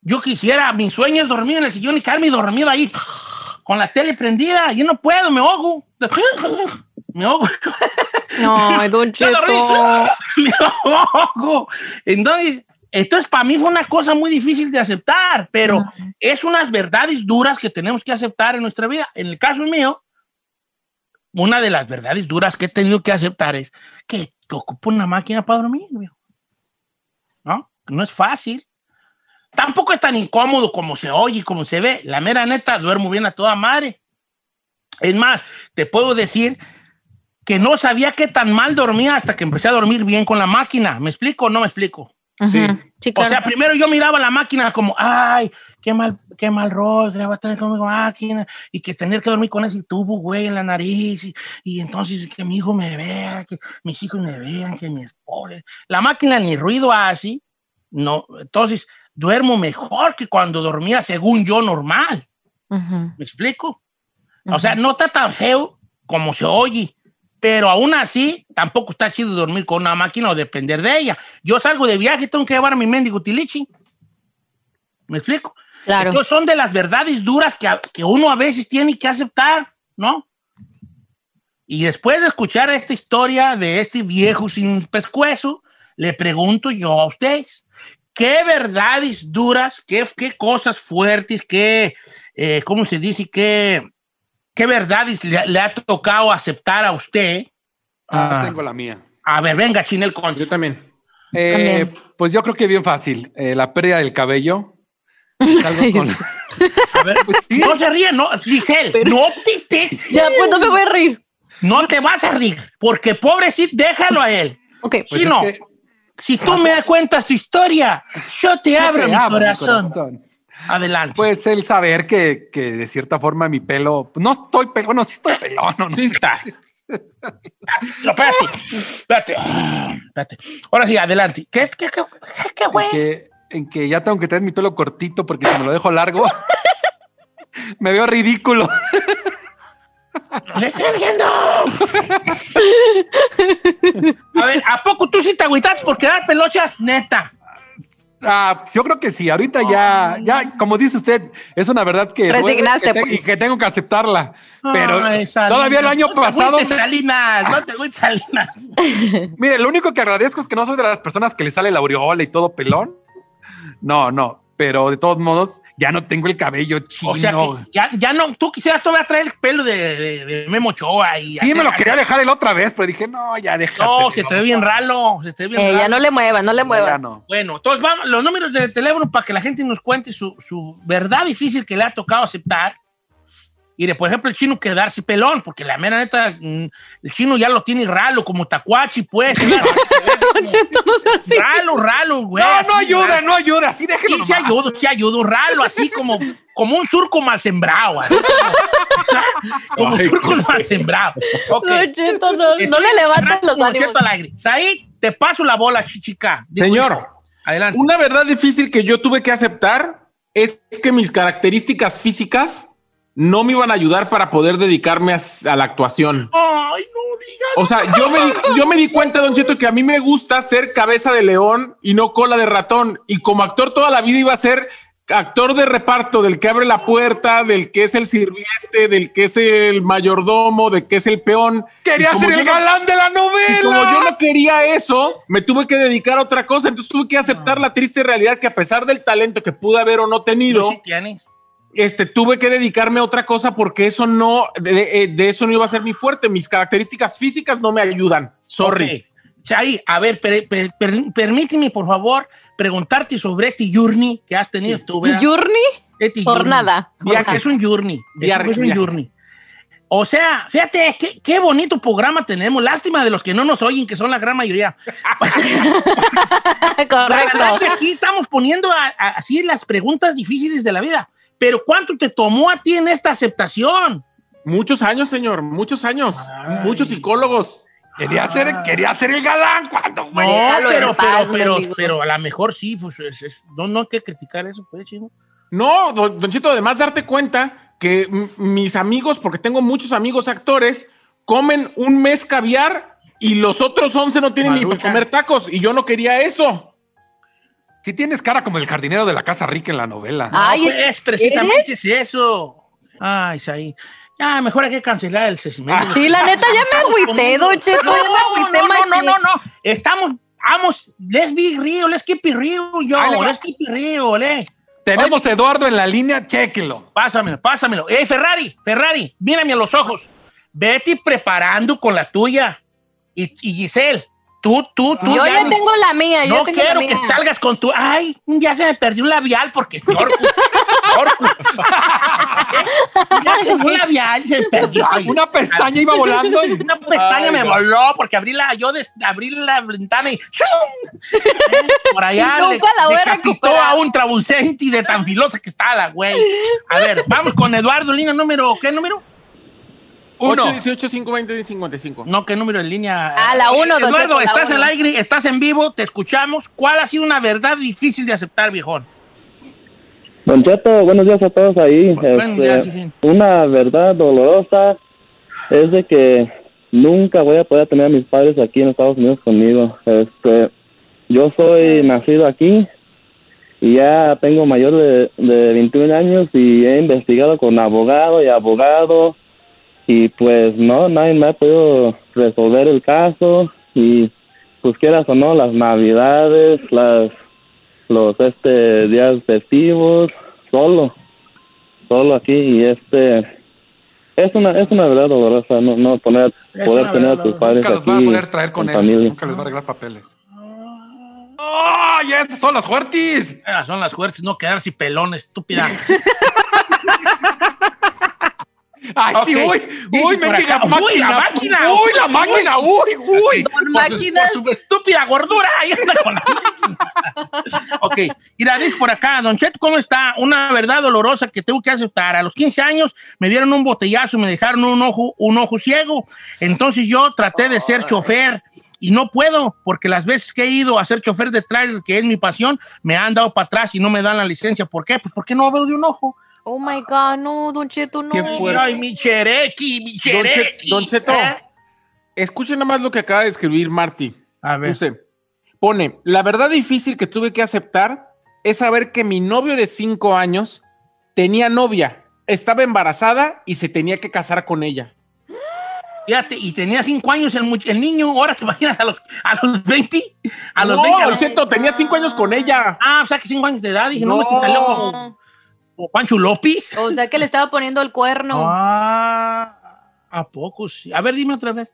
S1: Yo quisiera, mi sueño es dormir en el sillón y quedarme dormido ahí con la tele prendida. Yo no puedo, me ahogo. Me ahogo.
S3: No, Don.
S1: Me ahogo. Entonces, entonces para mí fue una cosa muy difícil de aceptar, pero es unas verdades duras que tenemos que aceptar en nuestra vida. En el caso mío, una de las verdades duras que he tenido que aceptar es que ocupo una máquina para dormir. ¿no? No es fácil. Tampoco es tan incómodo como se oye y como se ve. La mera neta, duermo bien a toda madre. Es más, te puedo decir que no sabía qué tan mal dormía hasta que empecé a dormir bien con la máquina. ¿Me explico o no me explico?
S3: Sí,
S1: O sea, primero yo miraba la máquina como, ay, qué mal, qué mal rol, que va a tener conmigo máquina, y que tener que dormir con ese tubo, güey, en la nariz, y, y entonces que mi hijo me vea, que mis hijos me vean, que mi esposa. La máquina ni ruido hace, no, entonces duermo mejor que cuando dormía según yo normal. ¿Me explico? O sea, no está tan feo como se oye, pero aún así tampoco está chido dormir con una máquina o depender de ella. Yo salgo de viaje, tengo que llevar a mi mendigo tilichi. ¿Me explico?
S3: Claro.
S1: Entonces son de las verdades duras que, que uno a veces tiene que aceptar, ¿no? Y después de escuchar esta historia de este viejo sin pescuezo, le pregunto yo a ustedes, ¿qué verdades duras, qué, qué cosas fuertes, qué, eh, ¿cómo se dice? ¿Qué, qué verdades le, le ha tocado aceptar a usted?
S2: Ah,
S1: Ah,
S2: tengo la mía.
S1: a ver, venga, Chinel Concha.
S4: Yo también.
S2: Eh,
S3: También.
S2: pues yo creo que bien fácil. Eh, la pérdida del cabello. Con-
S1: A ver,
S2: Pues sí.
S1: no se ríe, no, Giselle, no te, te-
S3: Ya, pues no me voy a reír.
S1: no te vas a reír, porque pobrecito, déjalo a él.
S3: Ok.
S2: Pues es
S1: no.
S2: que-
S1: Si tú me cuentas tu historia, yo te abro
S2: te
S1: mi
S2: abro mi
S1: corazón.
S2: corazón.
S1: Adelante.
S2: Pues el saber que, que de cierta forma mi pelo, no estoy pelón, bueno, sí estoy pelón, no.
S4: Sí estás.
S1: No, espérate, espérate, espérate. Ahora sí, adelante. ¿Qué, qué, qué, qué, qué
S2: en,
S1: güey?
S2: que, en que ya tengo que tener mi pelo cortito porque si me lo dejo largo, me veo ridículo.
S1: ¡Nos estoy riendo! A ver, ¿a poco tú sí te agüitaste por quedar pelochas? Neta.
S2: Ah, yo creo que sí, ahorita ya, ya, como dice usted, es una verdad que, duele,
S3: Resignaste,
S2: que te-
S3: pues.
S2: y que tengo que aceptarla. Pero
S1: Ay,
S2: todavía el año
S1: no te
S2: pasado,
S1: agüites, Salinas, no te agüites, Salinas.
S2: mire, lo único que agradezco es que no soy de las personas que le sale la aureola y todo pelón. No, no, pero de todos modos, ya no tengo el cabello chino.
S1: O sea que ya, ya no, tú quisieras todavía traer el pelo de, de, de Memo Ochoa y
S2: sí,
S1: hacer-
S2: me lo quería dejar el otra vez, pero dije, no, ya déjate.
S1: No, se te ve bien ralo, se te ve bien
S3: Eh,
S1: ralo.
S3: ya no le muevas, no le
S2: no.
S1: Bueno, entonces vamos, los números de teléfono para que la gente nos cuente su, su verdad difícil que le ha tocado aceptar. Y de, por ejemplo, el chino quedarse pelón, porque la mera neta, mm, el chino ya lo tiene ralo, como tacuachi, pues. Ralo, ralo, güey.
S2: No,
S1: así,
S2: no ayuda,
S1: ralo.
S2: no ayuda, así déjelo.
S1: Sí, sí ayuda, sí ayuda, un ralo, así como, como un surco mal sembrado. así como, como un surco mal sembrado. Ok.
S3: No, Cheto, no, no le levantes los ánimos.
S1: Cheto al aire. Saí, te paso la bola, chichica. Digo,
S4: Señor,
S1: Adelante.
S4: una verdad difícil que yo tuve que aceptar es que mis características físicas no me iban a ayudar para poder dedicarme a, a la actuación.
S1: Ay, no digas.
S4: O sea, yo me, di, yo me di cuenta, Don Cheto, que a mí me gusta ser cabeza de león y no cola de ratón. Y como actor toda la vida iba a ser actor de reparto, del que abre la puerta, del que es el sirviente, del que es el mayordomo, del que es el peón.
S2: Quería ser el
S4: no-
S2: galán de la
S4: y como
S2: novela.
S4: yo no quería eso, me tuve que dedicar a otra cosa. Entonces tuve que aceptar la triste realidad que a pesar del talento que pude haber o no tenido,
S1: No, sí tienes.
S4: Este, tuve que dedicarme a otra cosa porque eso no, de, de- de eso no iba a ser mi fuerte. Mis características físicas no me ayudan. Sorry.
S1: Chay, a ver, per- per- per- permíteme, por favor, preguntarte sobre este journey que has tenido tú, ¿verdad?
S3: ¿Journey?
S1: Este
S3: Por
S1: journey.
S3: nada.
S1: Porque es un journey.
S4: Viaje,
S1: es un
S4: viaje.
S1: journey. O sea, fíjate, qué, qué bonito programa tenemos. Lástima de los que no nos oyen, que son la gran mayoría. La verdad
S3: Correcto.
S1: que aquí estamos poniendo a- a- así las preguntas difíciles de la vida. Pero ¿cuánto te tomó a ti en esta aceptación?
S4: Muchos años, señor, muchos años.
S1: Ay.
S4: Muchos psicólogos.
S2: Quería ser, quería ser el galán cuando
S1: No, pero, pero, pero, pero a lo mejor sí, pues es- es- no, no hay que criticar eso, pues, chino.
S4: No, don, don Chito, además darte cuenta que mis amigos, porque tengo muchos amigos actores, comen un mes caviar y los otros 11 no tienen ni para comer tacos y yo no quería eso.
S2: Si tienes cara como el jardinero de la casa rica en la novela.
S3: Ay,
S1: No, pues, precisamente es eso. Ay, Saí. Ya, mejor hay que cancelar el segmento.
S3: Sí, la neta, ya me agüité, Don Cheto,
S1: No,
S3: ya me agüité,
S1: no, no, no, no, no. Estamos, vamos, let's be real, let's keep it real, yo,
S2: Ahí le va.
S1: let's keep it real, eh.
S2: Tenemos a Eduardo en la línea, chéquelo.
S1: Pásamelo, pásamelo. Eh, Ferrari, Ferrari, mírame a los ojos. Vete preparando con la tuya. Y, y Giselle, Tú, tú, tú.
S3: Yo ya tengo la mía, yo
S1: No
S3: tengo la
S1: quiero
S3: mía.
S1: que salgas con tu. Ay, ya se me perdió un labial porque. Ya tengo un labial y se me perdió. Ay,
S2: Una pestaña iba volando y
S1: Una pestaña
S2: Ay,
S1: me
S2: no.
S1: voló porque abrí la, yo des- abrí la ventana y ¡chum! por allá
S3: Nunca
S1: le,
S3: la voy a
S1: decapitó
S3: recuperar.
S1: a un trabucenti de tan filosa que estaba la güey. A ver, vamos con Eduardo, línea número, ¿qué número? Uno.
S4: 818 520 55
S1: No, ¿qué número en línea?
S3: Ah, la uno, don
S1: Eduardo,
S3: Cheto, la
S1: estás
S3: uno.
S1: al aire, estás en vivo, te escuchamos. ¿Cuál ha sido una verdad difícil de aceptar, viejón?
S8: Don Cheto, buenos días a todos ahí.
S1: Buenos
S8: Este,
S1: días, hijín.
S8: una verdad dolorosa es de que nunca voy a poder tener a mis padres aquí en Estados Unidos conmigo. Este, yo soy nacido aquí y ya tengo mayor de, de 21 años y he investigado con abogado y abogado y pues no, nadie me ha podido resolver el caso y pues quieras o no, las navidades, las los este días festivos solo solo aquí y este es una es una verdad dolorosa no no poner poder tener a tus padres
S2: nunca los va a poder traer con él.
S8: familia
S2: Nunca les va a arreglar papeles. ¡Ay, esas son las fuertes!
S1: Son las fuertes, no quedarse pelón, estúpida.
S2: ¡Ay, sí,
S1: Ok.
S2: uy! ¡Uy, mendiga
S1: acá,
S2: máquina!
S1: ¡Uy, la máquina!
S2: ¡Uy, la máquina! ¡Uy, uy!
S3: Por
S1: Por su, por su estúpida gordura. Ahí anda con la máquina. ok, mira, dice por acá, Don Cheto, ¿cómo está? Una verdad dolorosa que tengo que aceptar. A los 15 años me dieron un botellazo me dejaron un ojo, un ojo ciego. Entonces yo traté de ser chofer y no puedo, porque las veces que he ido a ser chofer de trailer, que es mi pasión, me han dado para atrás y no me dan la licencia. ¿Por qué? Pues porque no veo de un ojo.
S3: Oh my God, no, Don Cheto, no.
S4: Qué fuerte.
S1: Ay, mi cherequi, mi
S4: Don,
S1: cherequi.
S4: Che- Don Cheto,
S1: ¿Eh?
S4: escuchen nada más lo que acaba de escribir Marty.
S1: A ver.
S4: Pone, la verdad difícil que tuve que aceptar es saber que mi novio de cinco años tenía novia, estaba embarazada y se tenía que casar con ella.
S1: Fíjate, y tenía cinco años el, niño, ahora te imaginas a los, a los 20, a los
S4: no,
S1: 20. a
S4: Don
S1: los-
S4: Cheto, tenía cinco años con ella.
S1: ah, o sea que cinco años de edad, dije, no,
S4: No.
S1: este salió como, como Pancho López.
S3: O sea que le estaba poniendo el cuerno.
S1: Ah, ¿a poco sí? A ver, dime otra vez.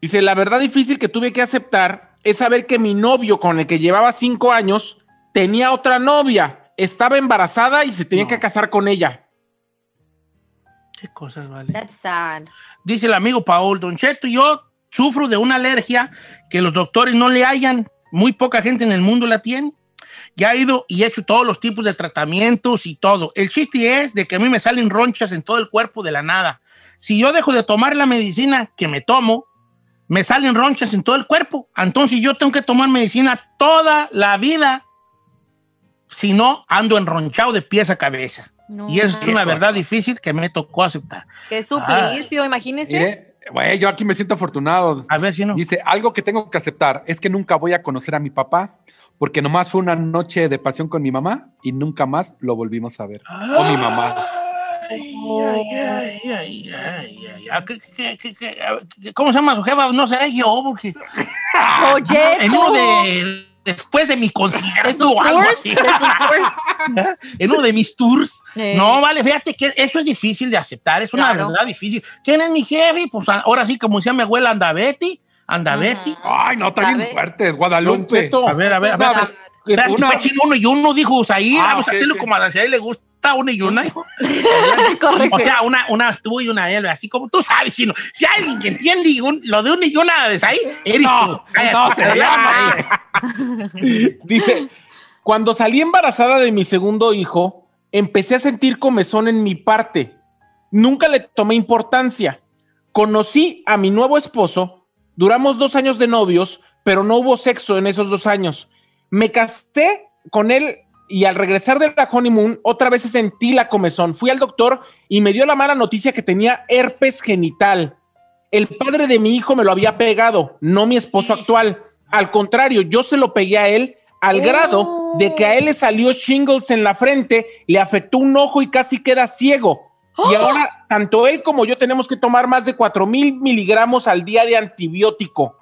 S4: Dice, la verdad difícil que tuve que aceptar es saber que mi novio con el que llevaba cinco años tenía otra novia, estaba embarazada y se tenía
S1: No.
S4: que casar con ella.
S1: ¿Qué cosas, vale?
S3: That's sad.
S1: Dice el amigo Paul, Don Cheto, yo sufro de una alergia que los doctores no le hayan. Muy poca gente en el mundo la tiene. Ya he ido y he hecho todos los tipos de tratamientos y todo. El chiste es de que a mí me salen ronchas en todo el cuerpo de la nada. Si yo dejo de tomar la medicina que me tomo, me salen ronchas en todo el cuerpo. Entonces yo tengo que tomar medicina toda la vida. Si no, ando enronchado de pies a cabeza.
S3: No,
S1: y eso es una verdad difícil que me tocó aceptar.
S3: Qué suplicio, imagínese.
S2: Mire, güey, yo aquí me siento afortunado.
S1: A ver si no.
S2: Dice, algo que tengo que aceptar es que nunca voy a conocer a mi papá porque nomás fue una noche de pasión con mi mamá y nunca más lo volvimos a ver. O mi mamá.
S1: Ay, ay, ay, ay, ay, ay. Ah, ¿qué- qué- qué- qué- a ver, qué- ¿Cómo se llama su jefa? No será yo, porque
S3: Oye,
S1: en uno de después de mi concierto
S3: ¿De sus
S1: o algo
S3: tours?
S1: así. En uno de mis tours.
S3: Eh.
S1: No, vale, fíjate que eso es difícil de aceptar, es una
S3: Claro.
S1: verdad difícil. ¿Quién es mi jefe? Pues ahora sí, como decía mi abuela, anda Betty, anda Betty.
S2: Ay, no, está bien fuertes, Guadalupe.
S1: A ver, a ver, a ver.
S4: una-
S1: pues, uno y uno, dijo ahí,
S2: Ah,
S1: vamos a hacerlo como a la ciudad le gusta una y una. hijo.
S3: Correcto.
S1: O sea, una, una tú y una él, así como tú sabes, chino. Si hay alguien que entiende un- lo de una y una de ahí, eres
S2: No,
S1: tú.
S2: No, se llama.
S4: Dice, cuando salí embarazada de mi segundo hijo, empecé a sentir comezón en mi parte. Nunca le tomé importancia. Conocí a mi nuevo esposo, duramos dos años de novios, pero no hubo sexo en esos dos años. Me casé con él y al regresar de la honeymoon, otra vez sentí la comezón. Fui al doctor y me dio la mala noticia que tenía herpes genital. El padre de mi hijo me lo había pegado, no mi esposo actual. Al contrario, yo se lo pegué a él al grado de que a él le salió shingles en la frente, le afectó un ojo y casi queda ciego. Y ahora, tanto él como yo tenemos que tomar más de 4 mil miligramos al día de antibiótico.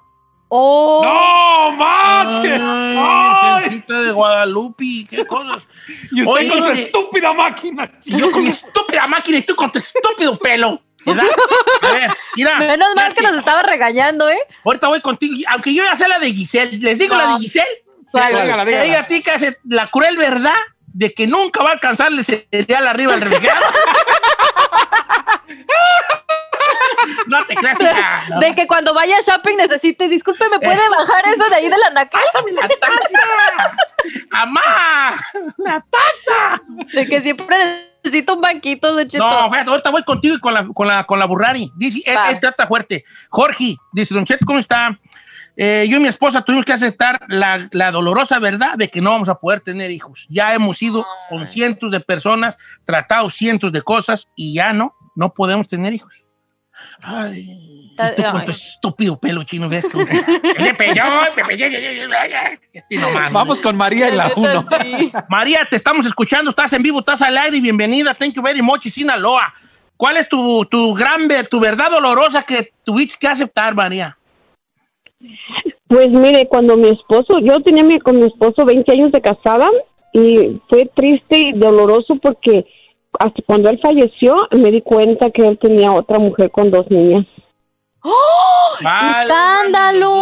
S3: Oh,
S2: ¡No,
S1: ¡Ay! Virgencita de Guadalupe, qué cosas.
S2: Y usted
S1: Oye,
S2: con su estúpida máquina.
S1: Si yo con mi estúpida máquina y tú con tu estúpido pelo. ¿Verdad? A ver, Mira,
S3: Menos mal que nos estaba regañando, ¿eh?
S1: Ahorita voy contigo, aunque yo ya sé la de Giselle. ¿Les digo la de Giselle? Que
S2: dígala.
S1: Ella a ti que hace la cruel verdad de que nunca va a alcanzarle cereal arriba al refrigerador. no te creas. No.
S3: De que cuando vaya shopping necesite, disculpe, ¿me puede bajar eso de ahí de la naca?
S1: ¡La taza! ¡Amá! ¡La taza!
S3: De que siempre necesito un banquito, Don Cheto.
S1: No, fíjate, ahorita voy contigo y con la, con la, con la Burrari. Dice, él trata fuerte. Jorge, dice, Don Cheto, ¿cómo está? Eh, yo y mi esposa tuvimos que aceptar la, la dolorosa verdad de que no vamos a poder tener hijos. Ya hemos ido con cientos de personas, tratado cientos de cosas y ya no, no podemos tener hijos. Ay, ¿y tú con tu estúpido pelo chino ves tú? Me pelló, me pelló, este.
S2: Vamos con María en la uno.
S1: María, te estamos escuchando, estás en vivo, estás al aire y bienvenida. Thank you very much, Sinaloa. ¿Cuál es tu, tu gran, ver- tu verdad dolorosa que tuviste que aceptar, María?
S9: Pues mire, cuando mi esposo, yo tenía mi- con mi esposo 20 años de casada y fue triste y doloroso porque hasta cuando él falleció me di cuenta que él tenía otra mujer con dos niñas.
S3: ¡Oh! ¡Escándalo!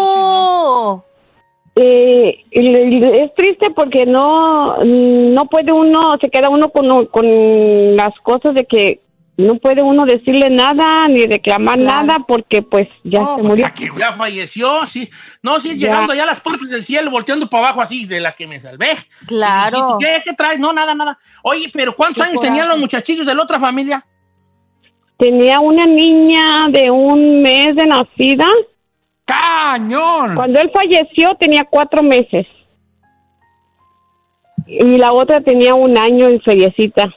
S9: Eh, es triste porque no no puede uno, se queda uno con, con las cosas de que no puede uno decirle nada ni reclamar
S3: Claro.
S9: nada porque pues ya
S1: No,
S9: se
S1: pues,
S9: murió.
S1: ya, que ya falleció, sí. No, sí,
S9: Ya.
S1: llegando ya a las puertas del cielo, volteando para abajo así, de la que me salvé.
S3: Claro.
S1: Dijiste, ¿Qué, ¿Qué traes? No, nada, nada. Oye, pero ¿cuántos
S3: Qué
S1: años
S3: coraje.
S1: tenían los muchachillos de la otra familia?
S9: Tenía una niña de un mes de nacida.
S2: ¡Cañón!
S9: Cuando él falleció tenía cuatro meses. Y la otra tenía un año y feriecita.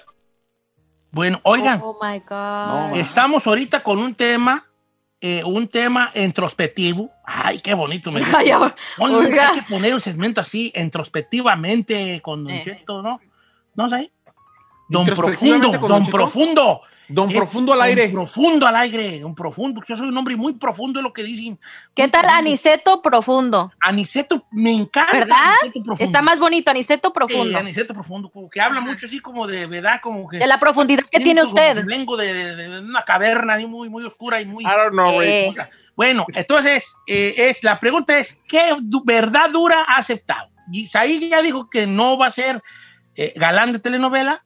S1: Bueno, oigan,
S3: Oh my God.
S1: estamos ahorita con un tema, eh, un tema introspectivo. Ay, qué bonito me.
S3: Ay, ahora-
S1: hay que poner un segmento así, introspectivamente, con Don
S3: Eh.
S1: Cheto, ¿no? ¿No sé? Don Profundo,
S4: con
S1: Don. Profundo.
S4: Don
S1: Es
S4: Profundo al
S1: don
S4: aire.
S1: profundo al aire, un profundo. Yo soy un hombre muy profundo, es lo que dicen.
S3: ¿Qué tal. Aniceto Profundo?
S1: Aniceto, me encanta.
S3: ¿Verdad?
S1: Aniceto profundo.
S3: Está más bonito, Aniceto
S1: Sí,
S3: Profundo.
S1: Aniceto profundo, como que habla mucho así como de verdad, como que.
S3: De la profundidad que tiene
S1: como que
S3: usted.
S1: Vengo de, de- de una caverna ahí muy, muy oscura y muy.
S4: I don't know.
S3: Eh,
S1: Bueno, entonces, eh, es, la pregunta es, ¿qué verdad dura ha aceptado? Y ahí ya dijo que no va a ser eh, galán de telenovela.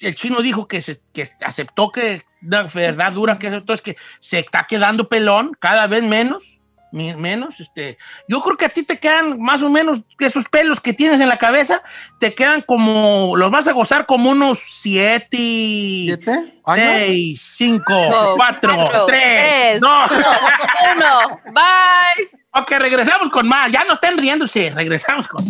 S1: El chino dijo que, se, que aceptó que la verdad dura que aceptó es que se está quedando pelón cada vez menos. Menos, este, yo creo que a ti te quedan más o menos esos pelos que tienes en la cabeza, te quedan como, los vas a gozar como unos siete,
S2: ¿Siete?
S1: seis, cinco,
S3: No,
S1: cuatro,
S3: cuatro,
S1: tres,
S3: tres.
S1: dos.
S3: Uno. Bye.
S1: Ok, regresamos con más. Ya no estén riéndose. Regresamos con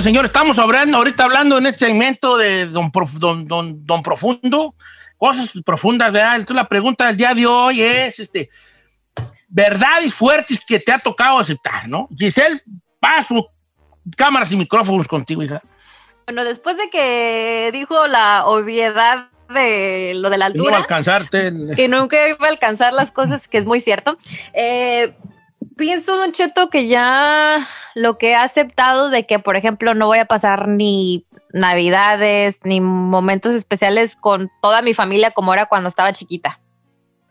S1: Bueno, señor, estamos hablando, ahorita hablando en este segmento de Don, Prof- don, don, don Profundo, cosas profundas, ¿verdad? Entonces, la pregunta del día de hoy es, este, verdades fuertes que te ha tocado aceptar, ¿no? Giselle, paso cámaras y micrófonos contigo, hija.
S3: Bueno, después de que dijo la obviedad de lo de la
S1: Que No va a
S3: altura,
S1: alcanzarte. el-
S3: que nunca iba a alcanzar las cosas, que es muy cierto. Eh, pienso, Don Cheto, que ya lo que he aceptado de que, por ejemplo, no voy a pasar ni navidades ni momentos especiales con toda mi familia como era cuando estaba chiquita.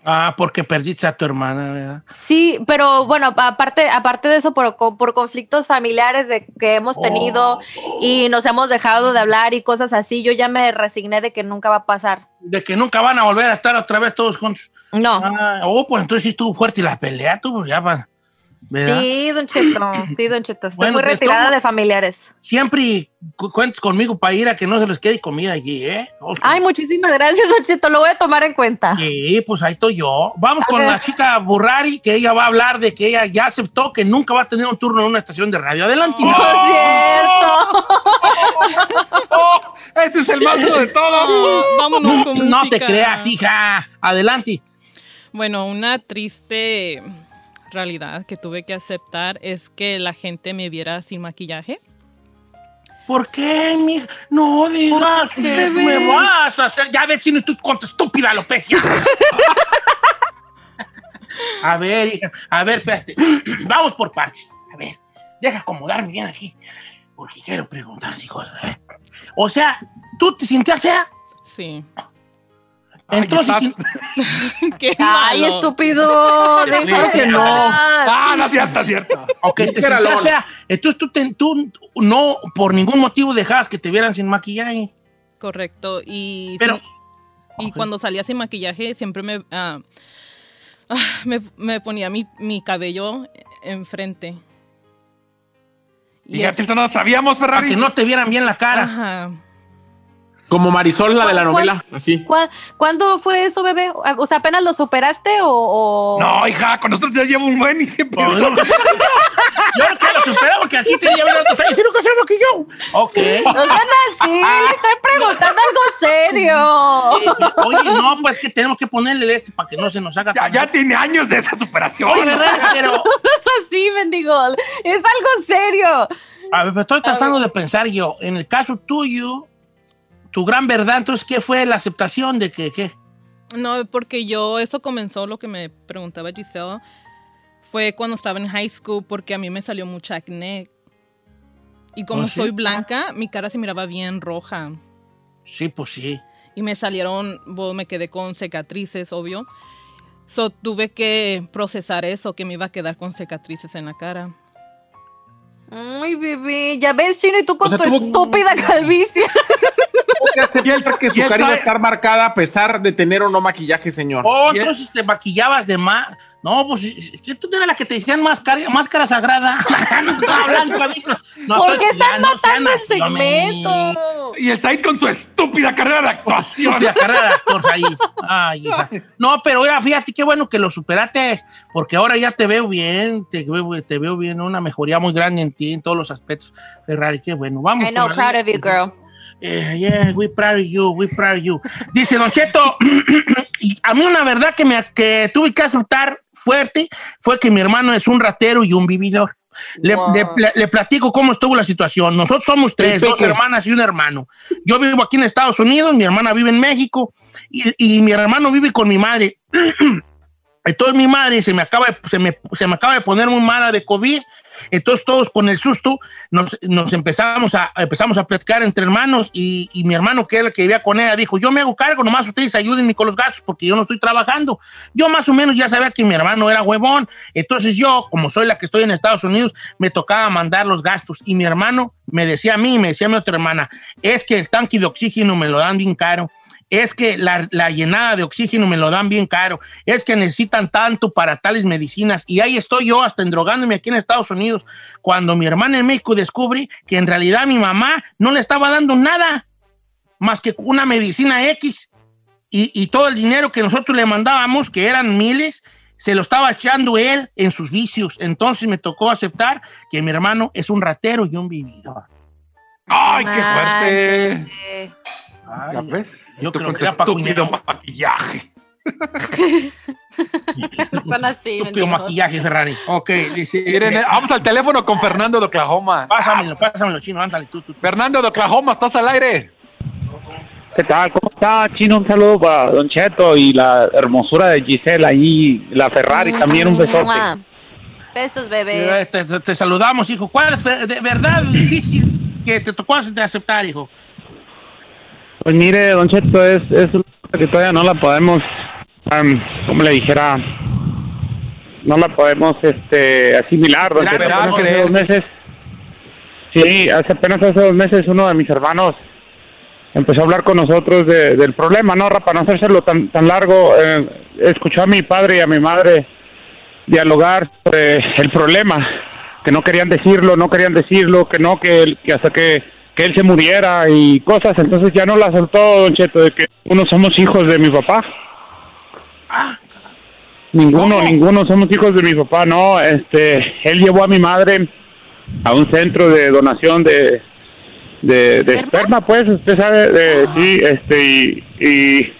S1: Ah, porque perdiste a tu hermana, ¿verdad?
S3: Sí, pero bueno, aparte, aparte de eso, por, por conflictos familiares de que hemos tenido y nos hemos dejado de hablar y cosas así, yo ya me resigné de que nunca va a pasar.
S1: De que nunca van a volver a estar otra vez todos juntos.
S3: No.
S1: Ah, oh, pues entonces sí estuvo fuerte la pelea, tú, pues ya va. ¿Verdad?
S3: Sí, Don Cheto, sí, Don Cheto. Estoy
S1: Bueno,
S3: muy
S1: de
S3: retirada de familiares.
S1: Siempre cu- cuentes conmigo para ir a que no se les quede comida allí, ¿eh?
S3: Ay, muchísimas gracias, Don Cheto, lo voy a tomar en cuenta.
S1: Sí, pues ahí estoy yo. Vamos con la chica Burrari, que ella va a hablar de que ella ya aceptó que nunca va a tener un turno en una estación de radio. Adelante.
S3: No es cierto.
S2: ¡Oh! ¡Ese es el más de todos!
S5: Vámonos con
S1: No te creas, hija. Adelante.
S5: Bueno, una triste realidad que tuve que aceptar es que la gente me viera sin maquillaje.
S1: ¿Por qué, mi? No digas que me vas a hacer. Ya ves, tú con tu estúpida alopecia. a ver, hija, a ver, espérate. Vamos por partes. A ver, deja acomodarme bien aquí. Porque quiero preguntarte cosas. ¿eh? O sea, ¿tú te sentías fea?
S5: Sí.
S1: Entonces,
S2: Ay,
S5: Qué
S3: Ay, estúpido. Déjalo que no.
S2: Ah, no es cierto.
S1: ok, te
S4: lona.
S1: fea. Entonces tú, te- tú no, por ningún motivo dejabas que te vieran sin maquillaje.
S5: Correcto. Y,
S1: Pero-
S5: y cuando salía sin maquillaje siempre me, ah, ah, me, me ponía mi, mi cabello enfrente. Y
S2: Fíjate,
S5: eso-
S2: eso no lo sabíamos,
S1: Para
S2: Ferrari.
S1: que no te vieran bien la cara.
S5: Ajá.
S4: Como Marisol, la de la
S3: ¿Cuál-
S4: novela, así.
S3: ¿Cuá- ¿Cuándo fue eso, bebé? O sea, ¿apenas lo superaste o...? o-
S2: No, hija, con nosotros ya llevo un buen y siempre.
S1: No. Yo creo que lo superé porque aquí te llevan a otro. Si nunca se maquilló. Ok.
S3: No sean así, le estoy preguntando algo serio.
S1: Oye, no, pues que tenemos que ponerle este para que no se nos haga
S2: Ya, ya tiene años de esa superación.
S1: Oye, Ferrari, pero.
S3: No es así, bendigo. Es algo serio.
S1: A ver, pero estoy tratando de pensar yo. En el caso tuyo, tu gran verdad, entonces, ¿qué fue la aceptación de que qué?
S5: No, porque yo, eso comenzó lo que me preguntaba Giselle, fue cuando estaba en high school, porque a mí me salió mucha acné. Y como
S1: ¿Oh, sí?
S5: soy blanca, mi cara se miraba bien roja.
S1: Sí, pues sí.
S5: Y me salieron, bueno, me quedé con cicatrices, obvio. So tuve que procesar eso, que me iba a quedar con cicatrices en la cara.
S3: Ay, bebé. Ya ves, Chino, y tú con
S4: O sea,
S3: tu
S4: tuvo-
S3: estúpida calvicie.
S4: Que aceptar que su cara iba a estar marcada a pesar de tener o no maquillaje, señor.
S1: Oh, entonces te maquillabas de más. No, pues si tú eras la que te decían máscara, máscara sagrada. no
S3: ¿Por
S1: estoy-
S3: qué están
S1: ya no sean
S3: matando el segmento?
S2: Y el Said con su estúpida carrera de actuación.
S1: La carrera de actor ahí. Ay, hija. No, pero mira, fíjate qué bueno que lo superaste, porque ahora ya te veo bien, te veo, te veo bien, una mejoría muy grande en ti, en todos los aspectos. Ferrari, qué bueno. Vamos.
S3: I know, proud of you, girl.
S1: Eh, yeah, we proud of you, we proud of you. Dice Don Cheto, a mí una verdad que, me, que tuve que aceptar fuerte fue que mi hermano es un ratero y un vividor. Le,
S3: Wow.
S1: le- le- le platico cómo estuvo la situación. Nosotros somos tres, dos hermanas y un hermano. Yo vivo aquí en Estados Unidos, mi hermana vive en México y, y mi hermano vive con mi madre. Entonces mi madre se me acaba de, se me, se me acaba de poner muy mala de COVID. Entonces todos con el susto nos, nos empezamos, a, empezamos a platicar entre hermanos y, mi hermano que era el que vivía con ella dijo, yo me hago cargo, nomás ustedes ayúdenme con los gatos porque yo no estoy trabajando. Yo más o menos ya sabía que mi hermano era huevón. Entonces yo, como soy la que estoy en Estados Unidos, me tocaba mandar los gastos y mi hermano me decía a mí, me decía a mi otra hermana, es que el tanque de oxígeno me lo dan bien caro es que la, la llenada de oxígeno me lo dan bien caro, es que necesitan tanto para tales medicinas y ahí estoy yo hasta endrogándome aquí en Estados Unidos cuando mi hermana en México descubre que en realidad mi mamá no le estaba dando nada más que una medicina X y, y todo el dinero que nosotros le mandábamos, que eran miles, se lo estaba echando él en sus vicios. Entonces me tocó aceptar que mi hermano es un ratero y un vividor.
S2: ¡Ay, qué fuerte!
S3: Manches.
S2: ¿Ya ves?
S1: Yo creo que
S2: tu
S1: era pa'
S2: estúpido
S1: cuñado.
S2: maquillaje.
S3: No son así,
S1: Estúpido maquillaje, Ferrari. Ok, dice.
S2: Miren, eh, vamos al teléfono con Fernando de Oklahoma.
S1: Pásamelo, pásamelo, chino, ándale, tú, tú.
S2: Fernando de Oklahoma, estás al aire.
S10: ¿Qué tal? ¿Cómo está, Chino? Un saludo para Don Cheto y la hermosura de Giselle ahí, la Ferrari también, un besote.
S3: Mua. Besos, bebé.
S1: Eh, Te, te- te saludamos, hijo. ¿Cuál es fe- de verdad difícil que te tocó de aceptar, hijo?
S10: Pues mire, Don Cheto, es, es una cosa que todavía no la podemos, como le dijera, no la podemos este, asimilar, Don Cheto. hace dos meses, sí, hace apenas hace dos meses uno de mis hermanos empezó a hablar con nosotros de- del problema, ¿no? Para no hacérselo tan, tan largo, eh, escuchó a mi padre y a mi madre dialogar sobre el problema, que no querían decirlo, no querían decirlo, que no, que, que hasta que, que él se muriera y cosas, entonces ya no la soltó, Don Cheto, de que uno somos hijos de mi papá. Ninguno,
S1: ¿Cómo?
S10: ninguno somos hijos de mi papá, no, este, él llevó a mi madre a un centro de donación de, de, de esperma, pues, usted sabe, de, sí, este, y, y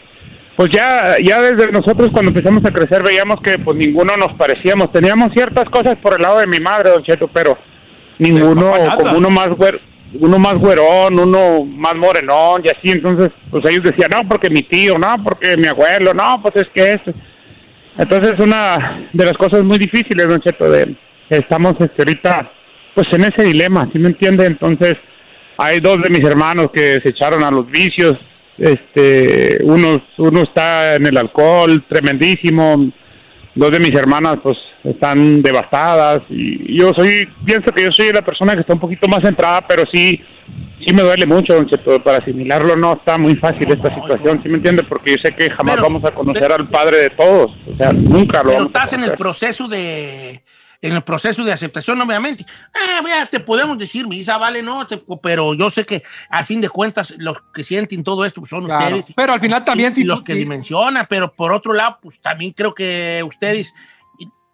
S10: pues ya, ya desde nosotros cuando empezamos a crecer veíamos que pues ninguno nos parecíamos, teníamos ciertas cosas por el lado de mi madre, don Cheto, pero ninguno como uno más güero, uno más güerón, uno más morenón y así, entonces pues ellos decían, no, porque mi tío, no, porque mi abuelo, no, pues es que es... Entonces una de las cosas muy difíciles, Don Cheto, de estamos este, ahorita pues en ese dilema, ¿sí me entiende? Entonces hay dos de mis hermanos que se echaron a los vicios, este, uno, uno está en el alcohol, tremendísimo, dos de mis hermanas pues están devastadas y yo soy, pienso que yo soy la persona que está un poquito más centrada, pero sí, sí me duele mucho, don Cheto, para asimilarlo no está muy fácil esta situación, ¿sí me entiende? Porque yo sé que jamás
S1: Pero-
S10: vamos a conocer al padre de todos, o sea, nunca lo
S1: Pero
S10: vamos a
S1: estás en el proceso de en el proceso de aceptación, obviamente. Ah, vea, te podemos decir, Misa, vale, no, te- pero yo sé que al fin de cuentas los que sienten todo esto pues, son
S2: Claro,
S1: ustedes.
S2: pero al final también
S1: y,
S2: sí-
S1: los que
S2: sí.
S1: dimensionan, pero por otro lado, pues también creo que ustedes,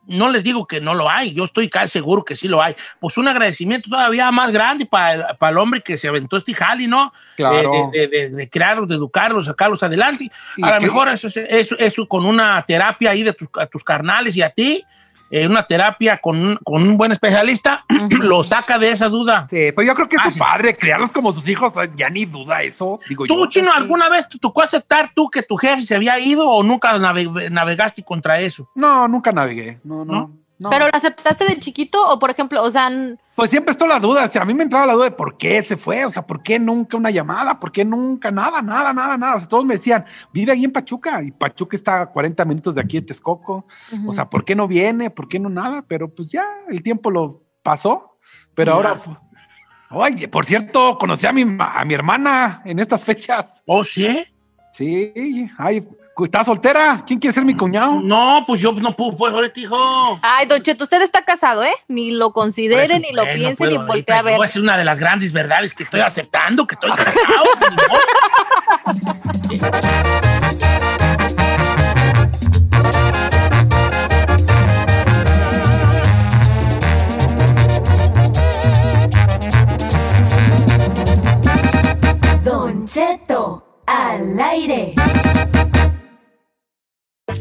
S1: no les digo que no lo hay, yo estoy casi seguro que sí lo hay. Pues un agradecimiento todavía más grande para el, para el hombre que se aventó este jali, ¿no?
S2: Claro.
S1: De, de- de- de crearlos, de educarlos, sacarlos adelante. A lo
S2: que-
S1: mejor eso, es- eso, eso con una terapia ahí de tus, a tus carnales y a ti, eh, una terapia con, un- con un buen especialista, lo saca de esa duda.
S2: Sí, pues yo creo que es
S1: Ah,
S2: su
S1: sí.
S2: padre, criarlos como sus hijos, ya ni duda eso. Digo
S1: ¿Tú,
S2: yo.
S1: Chino, alguna vez te tocó aceptar tú que tu jefe se había ido o nunca nave- navegaste contra eso?
S2: No, nunca navegué. No, no. no.
S3: ¿Pero lo aceptaste de chiquito o, por ejemplo, o sea,
S2: Pues siempre estoy la duda. O sea, a mí me entraba la duda de por qué se fue. O sea, por qué nunca una llamada, por qué nunca nada, nada, nada, nada. O sea, todos me decían, vive ahí en Pachuca y Pachuca está a 40 minutos de aquí de Texcoco. O sea, ¿por qué no viene? ¿Por qué no nada? Pero pues ya el tiempo lo pasó. Pero
S1: Ya.
S2: ahora. Oye, por cierto, conocí a mi, a mi hermana en estas fechas.
S1: ¿Oh, sí?
S2: Sí. Ay, ¿está soltera? ¿Quién quiere ser mi cuñado?
S1: No, pues yo no puedo, pues ahorita, hijo.
S3: Ay, Don Cheto, usted está casado, ¿eh? Ni lo considere,
S1: Por eso,
S3: ni lo
S1: pues, no
S3: piense,
S1: puedo
S3: ni voltee a ver.
S1: no, Es una de las grandes verdades que estoy aceptando, que estoy casado.
S11: Don Cheto, al aire.